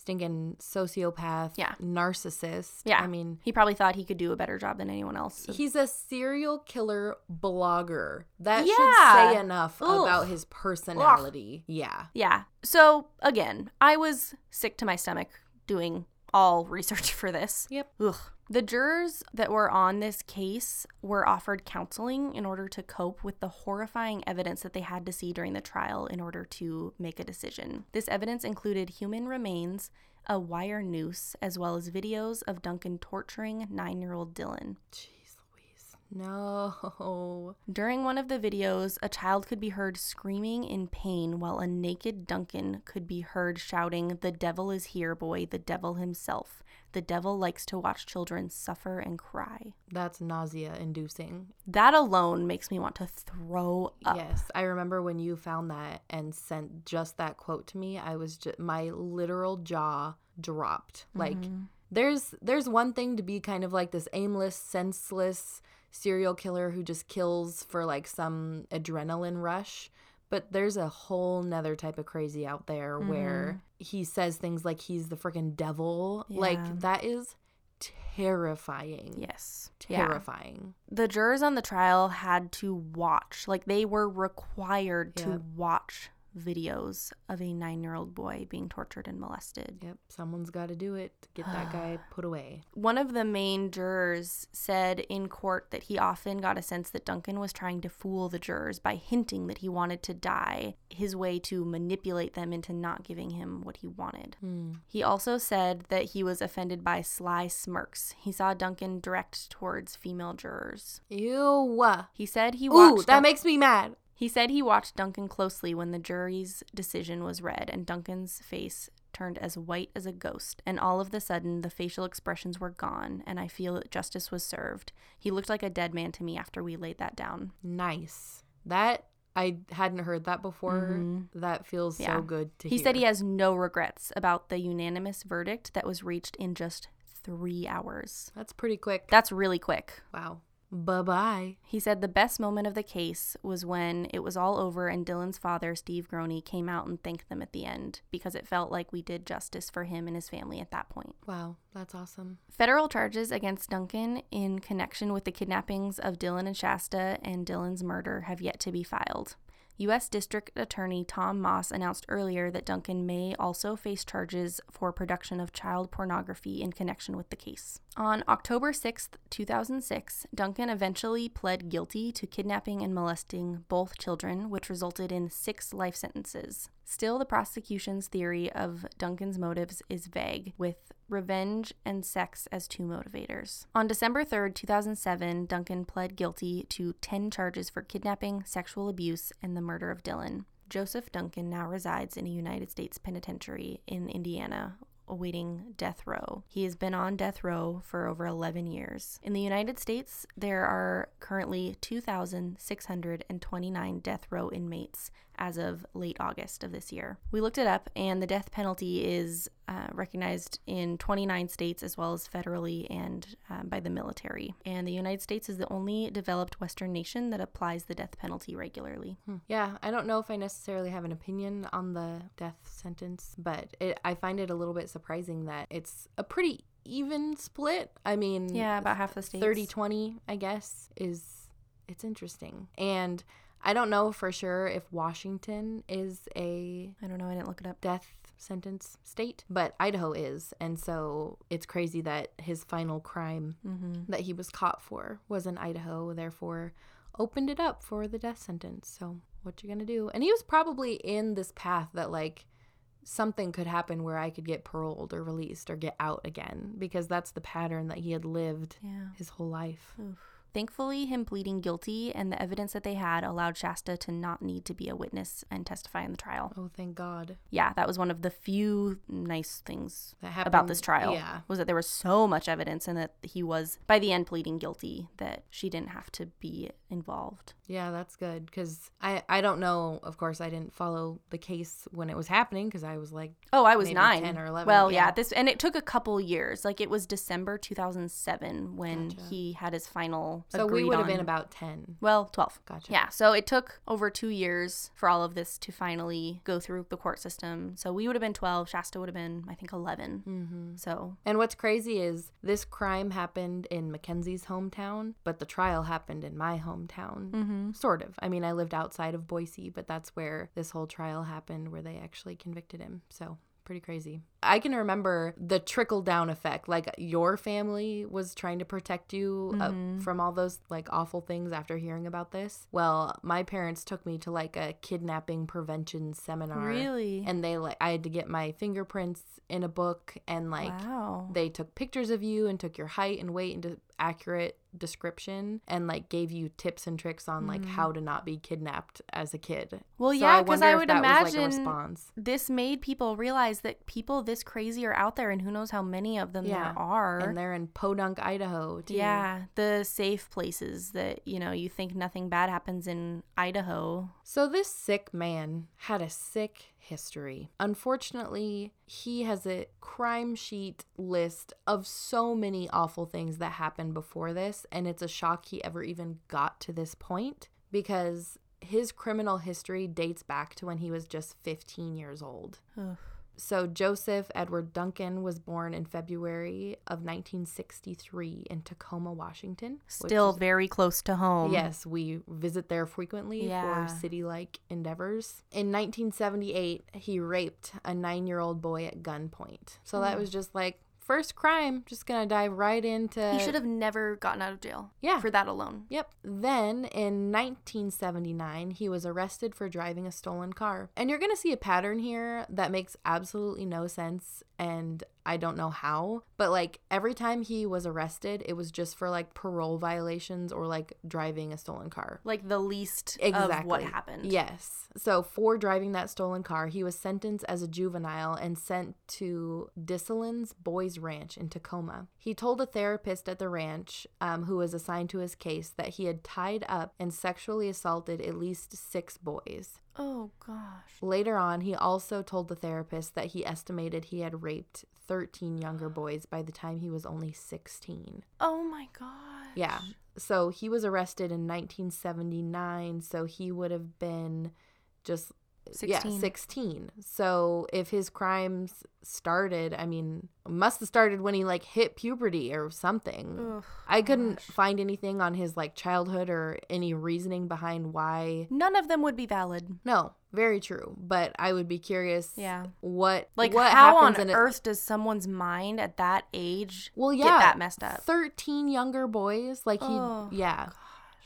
Speaker 1: stinking sociopath,
Speaker 2: Yeah.
Speaker 1: narcissist.
Speaker 2: Yeah.
Speaker 1: I mean,
Speaker 2: he probably thought he could do a better job than anyone else.
Speaker 1: he's a serial killer blogger. That
Speaker 2: Yeah.
Speaker 1: should say enough
Speaker 2: Ugh.
Speaker 1: about his personality. Yeah.
Speaker 2: yeah. So again, I was sick to my stomach doing all research (laughs) for this.
Speaker 1: Yep.
Speaker 2: Ugh. The jurors that were on this case were offered counseling in order to cope with the horrifying evidence that they had to see during the trial in order to make a decision. This evidence included human remains, a wire noose, as well as videos of Duncan torturing nine year old Dylan.
Speaker 1: Jeez. No. (laughs)
Speaker 2: During one of the videos, a child could be heard screaming in pain while a naked Duncan could be heard shouting, The devil is here, boy, the devil himself. The devil likes to watch children suffer and cry.
Speaker 1: That's nausea inducing.
Speaker 2: That alone makes me want to throw up.
Speaker 1: Yes, I remember when you found that and sent just that quote to me. I was just my literal jaw dropped. Like
Speaker 2: Mm-hmm.
Speaker 1: there's there's one thing to be kind of like this aimless, senseless serial killer who just kills for like some adrenaline rush. But there's a whole nother type of crazy out there where mm-hmm. he says things like he's the freaking devil.
Speaker 2: Yeah.
Speaker 1: Like that is terrifying.
Speaker 2: Yes. Yeah.
Speaker 1: Terrifying.
Speaker 2: The jurors on the trial had to watch, like, they were required to watch videos of a nine year old boy being tortured and molested.
Speaker 1: Yep, someone's got to do it to get that guy (sighs) put away.
Speaker 2: One of the main jurors said in court that he often got a sense that Duncan was trying to fool the jurors by hinting that he wanted to die, his way to manipulate them into not giving him what he wanted.
Speaker 1: Hmm.
Speaker 2: He also said that he was offended by sly smirks. He saw Duncan direct towards female jurors.
Speaker 1: Ew.
Speaker 2: He said he watched.
Speaker 1: Ooh,
Speaker 2: that
Speaker 1: makes me mad.
Speaker 2: He said he watched Duncan closely when the jury's decision was read, and Duncan's face turned as white as a ghost. And all of the sudden, the facial expressions were gone, and I feel that justice was served. He looked like a dead man to me after we laid that down.
Speaker 1: Nice. That I hadn't heard that before. That feels
Speaker 2: Mm-hmm. Yeah.
Speaker 1: so good to
Speaker 2: He
Speaker 1: hear.
Speaker 2: He said he has no regrets about the unanimous verdict that was reached in just three hours.
Speaker 1: That's pretty quick.
Speaker 2: That's really quick.
Speaker 1: wow. Bye bye.
Speaker 2: He said the best moment of the case was when it was all over and Dylan's father, Steve Groene, came out and thanked them at the end because it felt like we did justice for him and his family at that point.
Speaker 1: Wow, that's awesome.
Speaker 2: Federal charges against Duncan in connection with the kidnappings of Dylan and Shasta and Dylan's murder have yet to be filed. U.S. District Attorney Tom Moss announced earlier that Duncan may also face charges for production of child pornography in connection with the case. On October 6, 2006, Duncan eventually pled guilty to kidnapping and molesting both children, which resulted in six life sentences. Still, the prosecution's theory of Duncan's motives is vague, with revenge and sex as two motivators. On December 3, 2007, Duncan pled guilty to 10 charges for kidnapping, sexual abuse, and the murder of Dylan. Joseph Duncan now resides in a United States penitentiary in Indiana, awaiting death row. He has been on death row for over 11 years. In the United States, there are currently 2,629 death row inmates as of late August of this year. We looked it up, and the death penalty is uh, recognized in 29 states as well as federally and um, by the military. And the United States is the only developed Western nation that applies the death penalty regularly.
Speaker 1: Hmm. Yeah, I don't know if I necessarily have an opinion on the death sentence, but it, I find it a little bit surprising that it's a pretty even split. I mean,
Speaker 2: yeah, about half the states.
Speaker 1: 30 20, I guess, is it's interesting. And I don't know for sure if Washington is a
Speaker 2: I don't know, I didn't look it up.
Speaker 1: death sentence state, but Idaho is. And so it's crazy that his final crime
Speaker 2: Mm-hmm.
Speaker 1: that he was caught for was in Idaho, therefore opened it up for the death sentence. So what you gonna do? And he was probably in this path that like something could happen where I could get paroled or released or get out again because that's the pattern that he had lived
Speaker 2: Yeah.
Speaker 1: his whole life.
Speaker 2: Oof. Thankfully, him pleading guilty and the evidence that they had allowed Shasta to not need to be a witness and testify in the trial.
Speaker 1: Oh, thank God.
Speaker 2: Yeah, that was one of the few nice things
Speaker 1: That happened
Speaker 2: about this trial.
Speaker 1: Yeah.
Speaker 2: Was that there was so much evidence and that he was, by the end, pleading guilty that she didn't have to be involved.
Speaker 1: Yeah, that's good because I I don't know. Of course, I didn't follow the case when it was happening because I was like,
Speaker 2: Oh, I was nine.
Speaker 1: 10 or 11,
Speaker 2: Well, yeah.
Speaker 1: yeah.
Speaker 2: this and it took a couple years. Like it was December 2007 when
Speaker 1: Gotcha.
Speaker 2: he had his final.
Speaker 1: so we would have been about ten.
Speaker 2: well 12.
Speaker 1: Gotcha.
Speaker 2: Yeah, so it took over two years for all of this to finally go through the court system. So we would have been 12, Shasta would have been, I think, 11.
Speaker 1: Mm-hmm.
Speaker 2: So,
Speaker 1: And what's crazy is this crime happened in Mackenzie's hometown, but the trial happened in my hometown.
Speaker 2: mm-hmm.
Speaker 1: Sort of. I mean, I lived outside of Boise, but that's where this whole trial happened, where they actually convicted him. So, pretty crazy. I can remember the trickle down effect. Like, your family was trying to protect you
Speaker 2: Mhm.
Speaker 1: uh, from all those, like, awful things after hearing about this. Well, my parents took me to, like, a kidnapping prevention seminar.
Speaker 2: really?
Speaker 1: And they, like, I had to get my fingerprints in a book and, like,
Speaker 2: wow.
Speaker 1: they took pictures of you and took your height and weight into accurate description and like gave you tips and tricks on like
Speaker 2: Mhm.
Speaker 1: how to not be kidnapped as a kid.
Speaker 2: Well,
Speaker 1: So
Speaker 2: yeah, because
Speaker 1: wonder
Speaker 2: I would
Speaker 1: that was, like, a
Speaker 2: imagine
Speaker 1: response.
Speaker 2: this made people realize that people this crazy are out there and who knows how many of them
Speaker 1: Yeah,
Speaker 2: there are.
Speaker 1: And they're in Podunk, Idaho. Too.
Speaker 2: yeah, the safe places that, you know, you think nothing bad happens in Idaho.
Speaker 1: So this sick man had a sick history. Unfortunately, he has a crime sheet list of so many awful things that happened before this, and it's a shock he ever even got to this point because his criminal history dates back to when he was just 15 years old. So Joseph Edward Duncan was born in February of 1963 in Tacoma, Washington.
Speaker 2: Still
Speaker 1: is-
Speaker 2: very close to home.
Speaker 1: Yes, we visit there frequently
Speaker 2: Yeah.
Speaker 1: for city like endeavors. In 1978, he raped a nine year old boy at gunpoint. So that
Speaker 2: Hmm.
Speaker 1: was just like, first crime, just gonna dive right into.
Speaker 2: He should have never gotten out of jail
Speaker 1: Yeah.
Speaker 2: for that alone.
Speaker 1: Yep. Then in 1979, he was arrested for driving a stolen car. And you're to see a pattern here that makes absolutely no sense. And I don't know how, but like every time he was arrested, it was just for like parole violations or like driving a stolen car.
Speaker 2: Like the least
Speaker 1: Exactly.
Speaker 2: of what happened.
Speaker 1: Yes. So for driving that stolen car, he was sentenced as a juvenile and sent to Dyslin's Boys Ranch in Tacoma. He told a therapist at the ranch, um, who was assigned to his case, that he had tied up and sexually assaulted at least six boys.
Speaker 2: Oh gosh.
Speaker 1: Later on, he also told the therapist that he estimated he had raped 13 younger boys by the time he was only 16.
Speaker 2: Oh my gosh.
Speaker 1: Yeah. So he was arrested in 1979. So he would have been just
Speaker 2: 16.
Speaker 1: Yeah, 16. So if his crimes started, I mean, must have started when he like hit puberty or something.
Speaker 2: Ugh,
Speaker 1: I couldn't
Speaker 2: gosh.
Speaker 1: find anything on his like childhood or any reasoning behind why.
Speaker 2: None of them would be valid.
Speaker 1: No, very true. But I would be curious.
Speaker 2: Yeah.
Speaker 1: What
Speaker 2: Like,
Speaker 1: what
Speaker 2: how on
Speaker 1: happens in it?
Speaker 2: earth does someone's mind at that age
Speaker 1: Well, yeah,
Speaker 2: get that messed up?
Speaker 1: Thirteen younger boys, like he,
Speaker 2: Oh,
Speaker 1: yeah.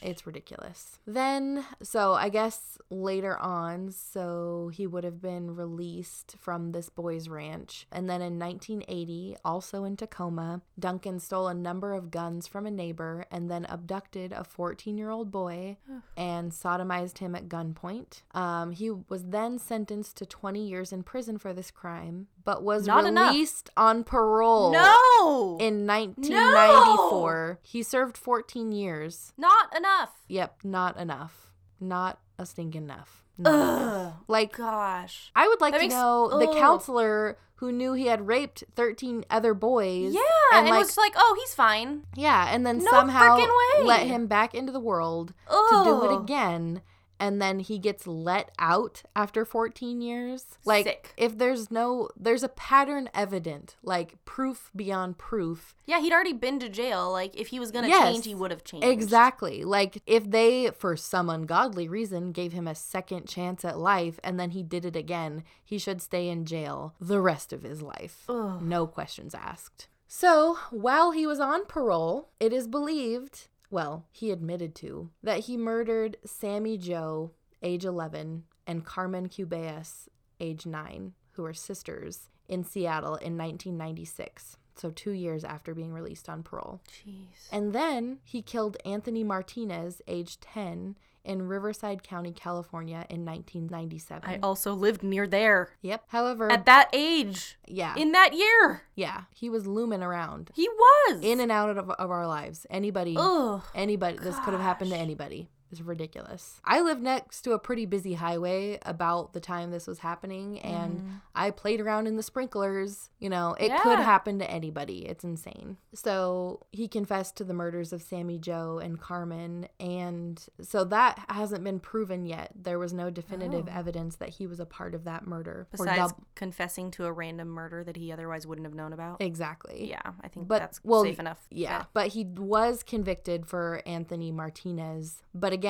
Speaker 1: It's ridiculous. Then, so I guess later on, so he would have been released from this boys' ranch. And then in 1980, also in Tacoma, Duncan stole a number of guns from a neighbor and then abducted a 14 year old boy and sodomized him at gunpoint. Um, he was then sentenced to 20 years in prison for this crime, but was
Speaker 2: Not enough.
Speaker 1: released on parole.
Speaker 2: No!
Speaker 1: In 1994, he served 14 years.
Speaker 2: Not enough.
Speaker 1: Yep, not enough. Not a stinking enough. Enough.
Speaker 2: Ugh.
Speaker 1: Like,
Speaker 2: Gosh.
Speaker 1: I would like
Speaker 2: That
Speaker 1: to
Speaker 2: makes-
Speaker 1: know the counselor who knew he had raped 13 other boys.
Speaker 2: Yeah,
Speaker 1: and,
Speaker 2: and,
Speaker 1: like,
Speaker 2: was like, oh, he's fine.
Speaker 1: yeah, and then
Speaker 2: No
Speaker 1: somehow let him back into the world to do it again. And then he gets let out after 14 years. Like,
Speaker 2: Sick.
Speaker 1: if there's no, there's a pattern evident, like proof beyond proof,
Speaker 2: Yeah, he'd already been to jail. Like, if he was gonna
Speaker 1: Yes,
Speaker 2: change, he would have changed.
Speaker 1: Exactly. Like if they, for some ungodly reason, gave him a second chance at life and then he did it again, he should stay in jail the rest of his life.
Speaker 2: Ugh.
Speaker 1: No questions asked. So while he was on parole, it is believed, well, he admitted to, that he murdered Sammy Joe, age 11, and Carmen Cubias, age 9, who are sisters, in Seattle in 1996. So two years after being released on parole.
Speaker 2: Jeez.
Speaker 1: And then he killed Anthony Martinez, age 10, in Riverside County, California in 1997.
Speaker 2: I also lived near there
Speaker 1: yep. However,
Speaker 2: at that age
Speaker 1: yeah.
Speaker 2: in that year.
Speaker 1: yeah. He was looming around
Speaker 2: He was
Speaker 1: in and out of, of our lives. Anybody,
Speaker 2: Ugh.
Speaker 1: anybody, this could have happened to anybody. It's ridiculous. I lived next to a pretty busy highway about the time this was happening, and mm-hmm. I played around in the sprinklers. You know, it could happen to anybody. It's insane. So he confessed to the murders of Sammy Joe and Carmen, and so that hasn't been proven yet. There was no definitive oh. evidence that he was a part of that murder.
Speaker 2: Besides
Speaker 1: dub-
Speaker 2: confessing to a random murder that he otherwise wouldn't have known about.
Speaker 1: exactly.
Speaker 2: Yeah, I think
Speaker 1: But
Speaker 2: that's
Speaker 1: well,
Speaker 2: safe enough.
Speaker 1: Yeah, but he was convicted for Anthony Martinez. But again,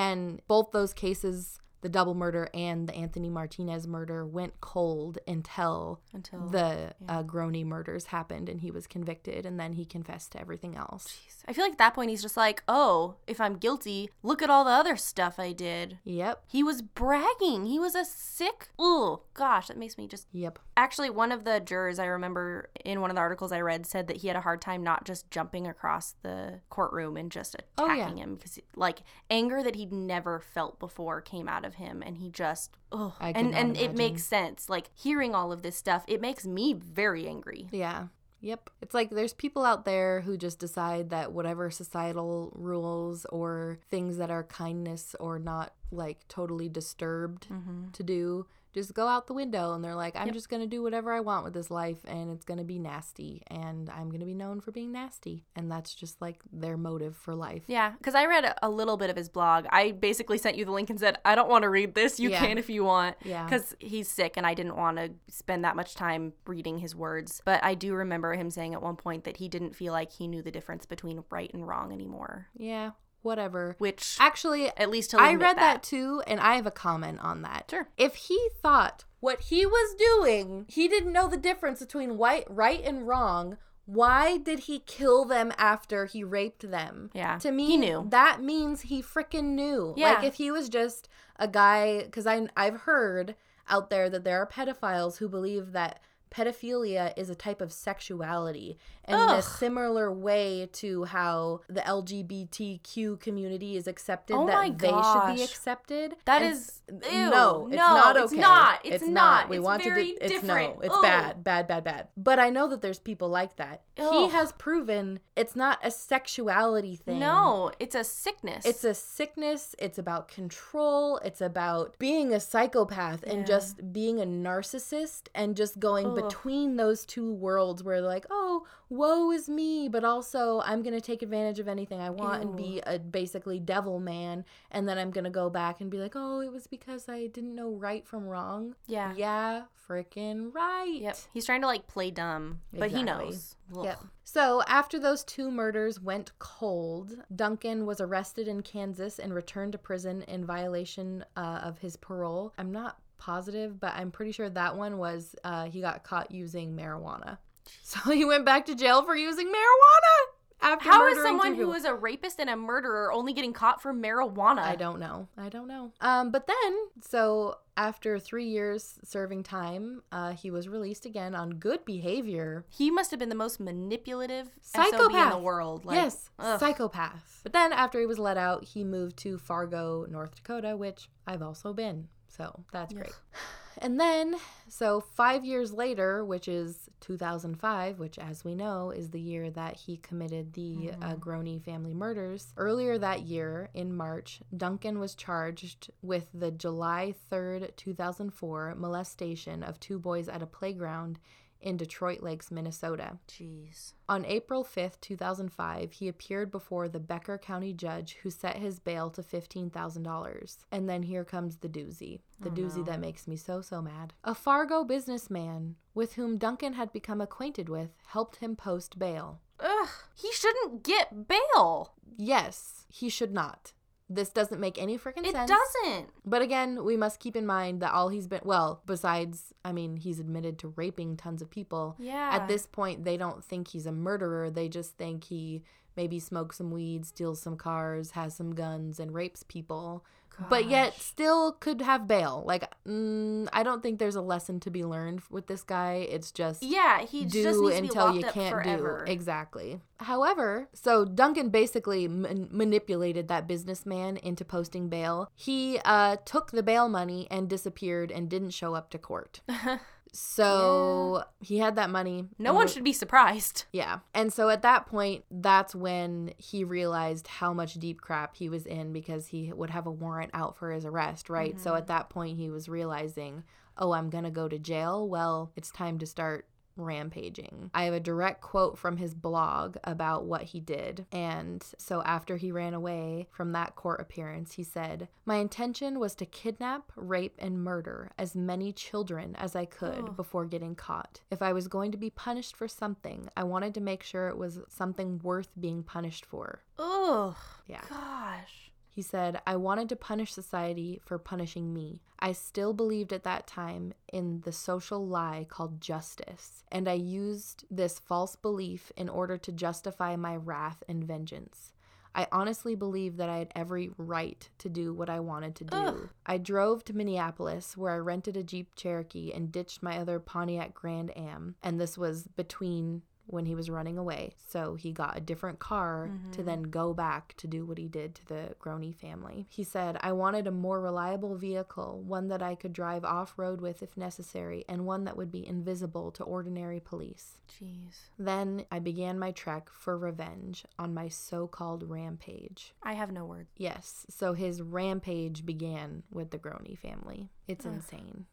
Speaker 1: both those cases, the double murder and the Anthony Martinez murder, went cold until
Speaker 2: Until
Speaker 1: the uh, Groene murders happened and he was convicted, and then he confessed to everything else.
Speaker 2: I feel like at that point he's just like, oh, if I'm guilty, look at all the other stuff I did.
Speaker 1: Yep.
Speaker 2: He was bragging. He was a sick. Oh gosh, that makes me just.
Speaker 1: Yep.
Speaker 2: Actually, one of the jurors I remember in one of the articles I read said that he had a hard time not just jumping across the courtroom and just
Speaker 1: Oh,
Speaker 2: attacking
Speaker 1: yeah.
Speaker 2: him because, like, anger that he'd never felt before came out of him, and he just. Oh, and and it makes sense. Like hearing all of this stuff, it makes me very angry.
Speaker 1: Yeah. Yep. It's like there's people out there who just decide that whatever societal rules or things that are kindness or not like totally disturbed mm-hmm. to do just go out the window and they're like, I'm just going to do whatever I want with this life and it's going to be nasty and I'm going to be known for being nasty. And that's just like their motive for life.
Speaker 2: Yeah, because I read a, a little bit of his blog. I basically sent you the link and said, I don't want to read this. You
Speaker 1: Yeah.
Speaker 2: can if you want.
Speaker 1: Yeah.
Speaker 2: Because he's sick and I didn't want to spend that much time reading his words. But I do remember him saying at one point that he didn't feel like he knew the difference between right and wrong anymore.
Speaker 1: Yeah. Whatever.
Speaker 2: Which,
Speaker 1: Actually,
Speaker 2: at least he'll
Speaker 1: I read that. too, and I have a comment on that.
Speaker 2: Sure.
Speaker 1: If he thought what he was doing, he didn't know the difference between white, right and wrong. Why did he kill them after he raped them?
Speaker 2: Yeah,
Speaker 1: To me,
Speaker 2: he knew.
Speaker 1: that means he freaking knew.
Speaker 2: Yeah.
Speaker 1: Like if he was just a guy, because I I've heard out there that there are pedophiles who believe that pedophilia is a type of sexuality and in a similar way to how the LGBTQ community is accepted
Speaker 2: Oh
Speaker 1: that they should be accepted.
Speaker 2: That
Speaker 1: And
Speaker 2: is- ew.
Speaker 1: no, it's
Speaker 2: No,
Speaker 1: not okay.
Speaker 2: it's not. It's not.
Speaker 1: We
Speaker 2: It's
Speaker 1: want to do it's
Speaker 2: different.
Speaker 1: no, it's
Speaker 2: Ugh.
Speaker 1: bad, bad, bad, bad. But I know that there's people like that. He has proven it's not a sexuality thing.
Speaker 2: No, it's a sickness.
Speaker 1: It's a sickness. It's about control. It's about being a psychopath and just being a narcissist and just going
Speaker 2: Ugh.
Speaker 1: between those two worlds where like, oh, woe is me, but also I'm going to take advantage of anything I want and be a basically devil man. And then I'm going to go back and be like, oh, it was because I didn't know right from wrong.
Speaker 2: Yeah.
Speaker 1: Yeah, freaking right.
Speaker 2: Yep. He's trying to like play dumb, but he knows.
Speaker 1: Yep. So after those two murders went cold, Duncan was arrested in Kansas and returned to prison in violation uh, of his parole. I'm not positive, but I'm pretty sure that one was uh, he got caught using marijuana. So (laughs) he went back to jail for using marijuana after
Speaker 2: How is someone who was a rapist and a murderer only getting caught for marijuana?
Speaker 1: I don't know. I don't know. Um, but then, so after three years serving time, uh, he was released again on good behavior.
Speaker 2: He must have been the most manipulative SOB in the world. Like,
Speaker 1: yes,
Speaker 2: ugh.
Speaker 1: psychopath. But then after he was let out, he moved to Fargo, North Dakota, which I've also been. So that's great. (sighs) (sighs) (sighs) And then, so five years later, which is 2005, which, as we know, is the year that he committed the uh, Groene family murders. Earlier that year, in March, Duncan was charged with the July 3rd, 2004 molestation of two boys at a playground in Detroit Lakes, Minnesota.
Speaker 2: Jeez.
Speaker 1: On April 5th, 2005, he appeared before the Becker County judge who set his bail to $15,000. And then here comes the doozy. The doozy that makes me so, so mad. A Fargo businessman with whom Duncan had become acquainted with helped him post bail.
Speaker 2: Ugh. He shouldn't get bail.
Speaker 1: Yes, he should not. This doesn't make any freaking sense.
Speaker 2: It doesn't.
Speaker 1: But again, we must keep in mind that all he's been, well, besides, I mean, he's admitted to raping tons of people.
Speaker 2: Yeah.
Speaker 1: At this point, they don't think he's a murderer. They just think he maybe smokes some weed, steals some cars, has some guns, and rapes people. But yet, still could have bail. Like, mm, I don't think there's a lesson to be learned with this guy. It's just
Speaker 2: Yeah, he
Speaker 1: do
Speaker 2: just needs to be
Speaker 1: until you can't
Speaker 2: forever.
Speaker 1: do exactly however so duncan basically man- manipulated that businessman into posting bail he uh, took the bail money and disappeared and didn't show up to court (laughs) so he had that money.
Speaker 2: No one should be surprised.
Speaker 1: yeah. And so at that point that's when he realized how much deep crap he was in because he would have a warrant out for his arrest right? So mm-hmm. at that point he was realizing oh i'm gonna go to jail. Well it's time to start rampaging. I have a direct quote from his blog about what he did. And so after he ran away from that court appearance, he said, My intention was to kidnap, rape, and murder as many children as I could before getting caught. If I was going to be punished for something, I wanted to make sure it was something worth being punished for.
Speaker 2: Ugh.
Speaker 1: Yeah.
Speaker 2: Gosh.
Speaker 1: He said, I wanted to punish society for punishing me. I still believed at that time in the social lie called justice, and I used this false belief in order to justify my wrath and vengeance. I honestly believed that I had every right to do what I wanted to do.
Speaker 2: Ugh.
Speaker 1: I drove to Minneapolis where I rented a Jeep Cherokee and ditched my other Pontiac Grand Am, and this was between when he was running away. So he got a different car to mm-hmm. then go back to do what he did to the Groene family. He said, I wanted a more reliable vehicle, one that I could drive off road with if necessary, and one that would be invisible to ordinary police.
Speaker 2: Jeez.
Speaker 1: Then I began my trek for revenge on my so called rampage.
Speaker 2: I have no words.
Speaker 1: Yes, so his rampage began with the Groene family. It's insane.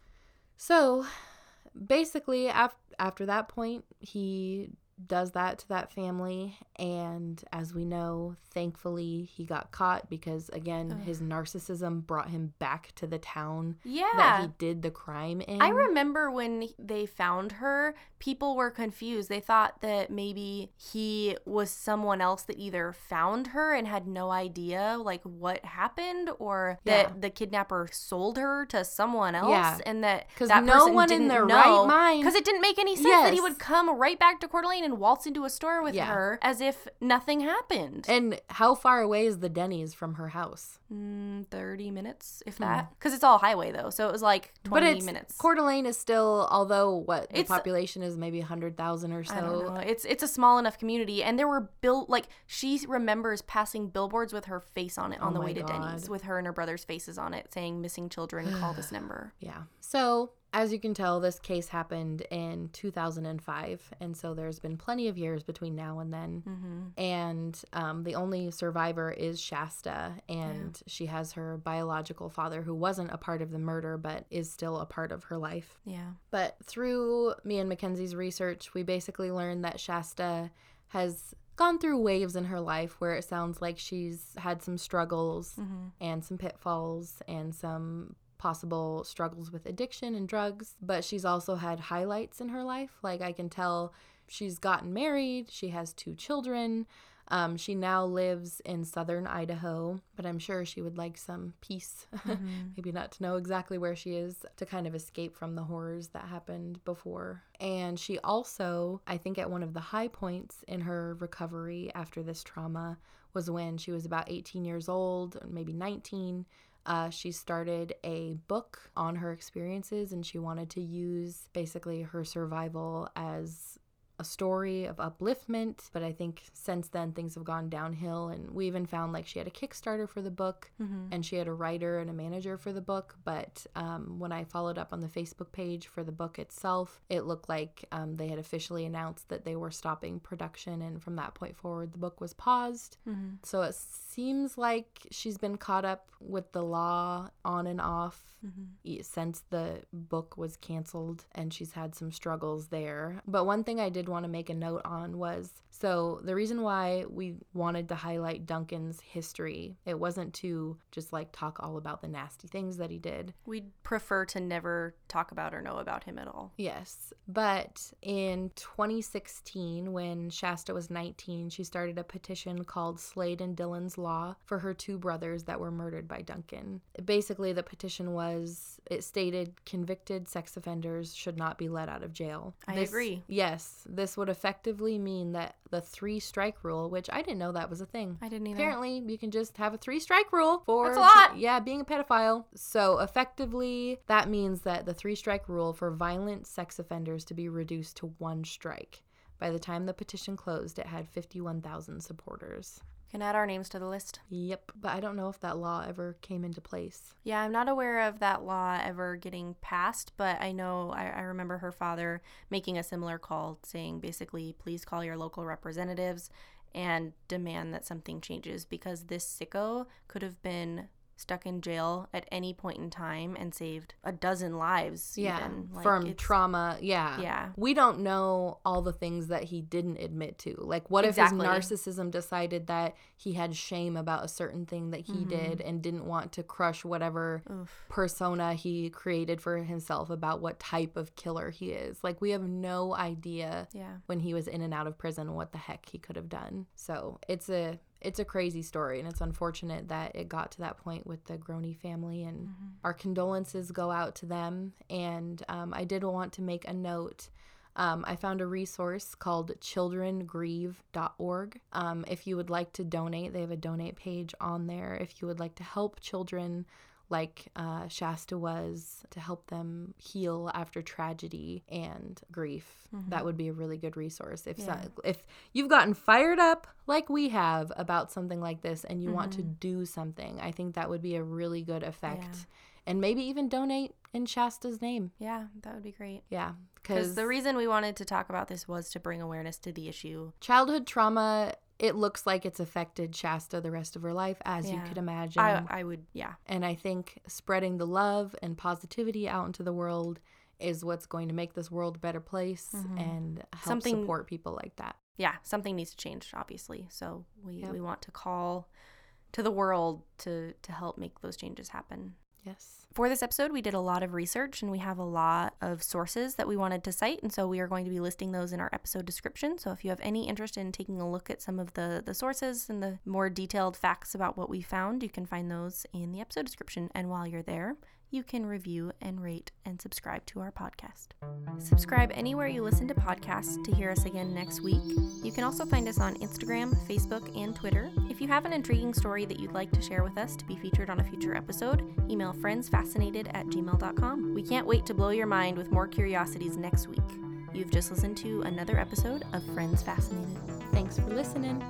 Speaker 1: So basically, af- after that point, he does that to that family. And as we know, thankfully, he got caught because, again, his narcissism brought him back to the town
Speaker 2: Yeah.
Speaker 1: that he did the crime in.
Speaker 2: I remember when they found her, people were confused. They thought that maybe he was someone else that either found her and had no idea like what happened or
Speaker 1: Yeah.
Speaker 2: that the kidnapper sold her to someone else
Speaker 1: Yeah.
Speaker 2: and that
Speaker 1: 'Cause
Speaker 2: that
Speaker 1: no
Speaker 2: person
Speaker 1: one in their
Speaker 2: know,
Speaker 1: right mind-
Speaker 2: Cuz it didn't make any sense that he would come right back to Coeur d'Alene and waltz into a store with
Speaker 1: Yeah.
Speaker 2: her as if nothing happened.
Speaker 1: And how far away is the Denny's from her house?
Speaker 2: Mm, 30 minutes, if that. Because it's all highway, though. So it was like 20
Speaker 1: Hmm. but it's
Speaker 2: minutes.
Speaker 1: Coeur d'Alene is still, although what the
Speaker 2: It's-
Speaker 1: population is maybe hundred thousand or so.
Speaker 2: I don't know. It's it's a small enough community, and there were built like she remembers passing billboards with her face on it on
Speaker 1: Oh
Speaker 2: the way to Denny's, with her and her brother's faces on it, saying "missing children, call this (sighs) number."
Speaker 1: Yeah. So As you can tell, this case happened in 2005, and so there's been plenty of years between now and then.
Speaker 2: Mm-hmm.
Speaker 1: And um, the only survivor is Shasta, and she has her biological father who wasn't a part of the murder but is still a part of her life.
Speaker 2: Yeah.
Speaker 1: But through me and Mackenzie's research, we basically learned that Shasta has gone through waves in her life where it sounds like she's had some struggles
Speaker 2: Mm-hmm.
Speaker 1: and some pitfalls and some possible struggles with addiction and drugs, but she's also had highlights in her life. Like I can tell she's gotten married, she has two children. Um, she now lives in southern Idaho, but I'm sure she would like some peace. (laughs)
Speaker 2: Mm-hmm.
Speaker 1: Maybe not to know exactly where she is to kind of escape from the horrors that happened before. And she also, I think, at one of the high points in her recovery after this trauma was when she was about 18 years old, maybe 19. Uh, she started a book on her experiences and she wanted to use basically her survival as a story of upliftment. But I think since then things have gone downhill, and we even found like she had a Kickstarter for the book
Speaker 2: Mm-hmm.
Speaker 1: and she had a writer and a manager for the book. But um, when I followed up on the Facebook page for the book itself, it looked like um, they had officially announced that they were stopping production, and from that point forward, the book was paused.
Speaker 2: Mm-hmm.
Speaker 1: So it seems like she's been caught up with the law on and off
Speaker 2: Mm-hmm.
Speaker 1: since the book was canceled and she's had some struggles there. But one thing I did want to make a note on was so the reason why we wanted to highlight Duncan's history, it wasn't to just like talk all about the nasty things that he did.
Speaker 2: We'd prefer to never talk about or know about him at all.
Speaker 1: Yes, but in 2016, when Shasta was 19, she started a petition called Slade and Dylan's Law for her two brothers that were murdered by Duncan. Basically, the petition was it stated convicted sex offenders should not be let out of jail.
Speaker 2: I
Speaker 1: This-
Speaker 2: agree.
Speaker 1: Yes, this would effectively mean that the three strike rule, which I didn't know that was a thing.
Speaker 2: I didn't either.
Speaker 1: Apparently, you can just have a three strike rule for
Speaker 2: That's a lot.
Speaker 1: Yeah, being a pedophile. So effectively, that means that the three strike rule for violent sex offenders to be reduced to one strike. By the time the petition closed, it had 51,000 supporters.
Speaker 2: Can add our names to the list.
Speaker 1: Yep, but I don't know if that law ever came into place.
Speaker 2: Yeah, I'm not aware of that law ever getting passed, but I know I, I remember her father making a similar call saying basically, please call your local representatives and demand that something changes because this sicko could have been stuck in jail at any point in time and saved a dozen lives.
Speaker 1: Yeah,
Speaker 2: even. Like,
Speaker 1: from trauma. Yeah.
Speaker 2: Yeah.
Speaker 1: We don't know all the things that he didn't admit to. Like, what
Speaker 2: Exactly.
Speaker 1: if his narcissism decided that he had shame about a certain thing that he mm-hmm. did and didn't want to crush whatever
Speaker 2: Oof.
Speaker 1: persona he created for himself about what type of killer he is? Like, we have no idea
Speaker 2: Yeah.
Speaker 1: when he was in and out of prison what the heck he could have done. So it's a it's a crazy story and it's unfortunate that it got to that point with the Groene family and our condolences go out to them and um, I did want to make a note um, I found a resource called childrengrieve.org. Um, if you would like to donate, they have a donate page on there. If you would like to help children like uh, Shasta was to help them heal after tragedy and grief. That would be a really good resource. If so,
Speaker 2: Mm-hmm.
Speaker 1: If you've gotten fired up like we have about something like this and you want to
Speaker 2: Mm-hmm.
Speaker 1: do something, I think that would be a really good effect.
Speaker 2: Yeah.
Speaker 1: And maybe even donate in Shasta's name.
Speaker 2: Yeah, that would be great.
Speaker 1: Yeah,
Speaker 2: because the reason we wanted to talk about this was to bring awareness to the issue.
Speaker 1: childhood trauma. It looks like it's affected Shasta the rest of her life, as you could imagine.
Speaker 2: I, I would, yeah.
Speaker 1: And I think spreading the love and positivity out into the world is what's going to make this world a better place and help
Speaker 2: Mm-hmm. Something-
Speaker 1: support people like that.
Speaker 2: yeah, something needs to change, obviously. So we,
Speaker 1: Yep.
Speaker 2: we want to call to the world to to help make those changes happen.
Speaker 1: Yes.
Speaker 2: For this episode, we did a lot of research and we have a lot of sources that we wanted to cite, and so we are going to be listing those in our episode description. So if you have any interest in taking a look at some of the the sources and the more detailed facts about what we found, you can find those in the episode description. And while you're there, you can review and rate and subscribe to our podcast. Subscribe anywhere you listen to podcasts to hear us again next week. You can also find us on Instagram, Facebook, and Twitter. If you have an intriguing story that you'd like to share with us to be featured on a future episode, email friendsfascinated at gmail.com. We can't wait to blow your mind with more curiosities next week. You've just listened to another episode of Friends Fascinated.
Speaker 1: Thanks for listening.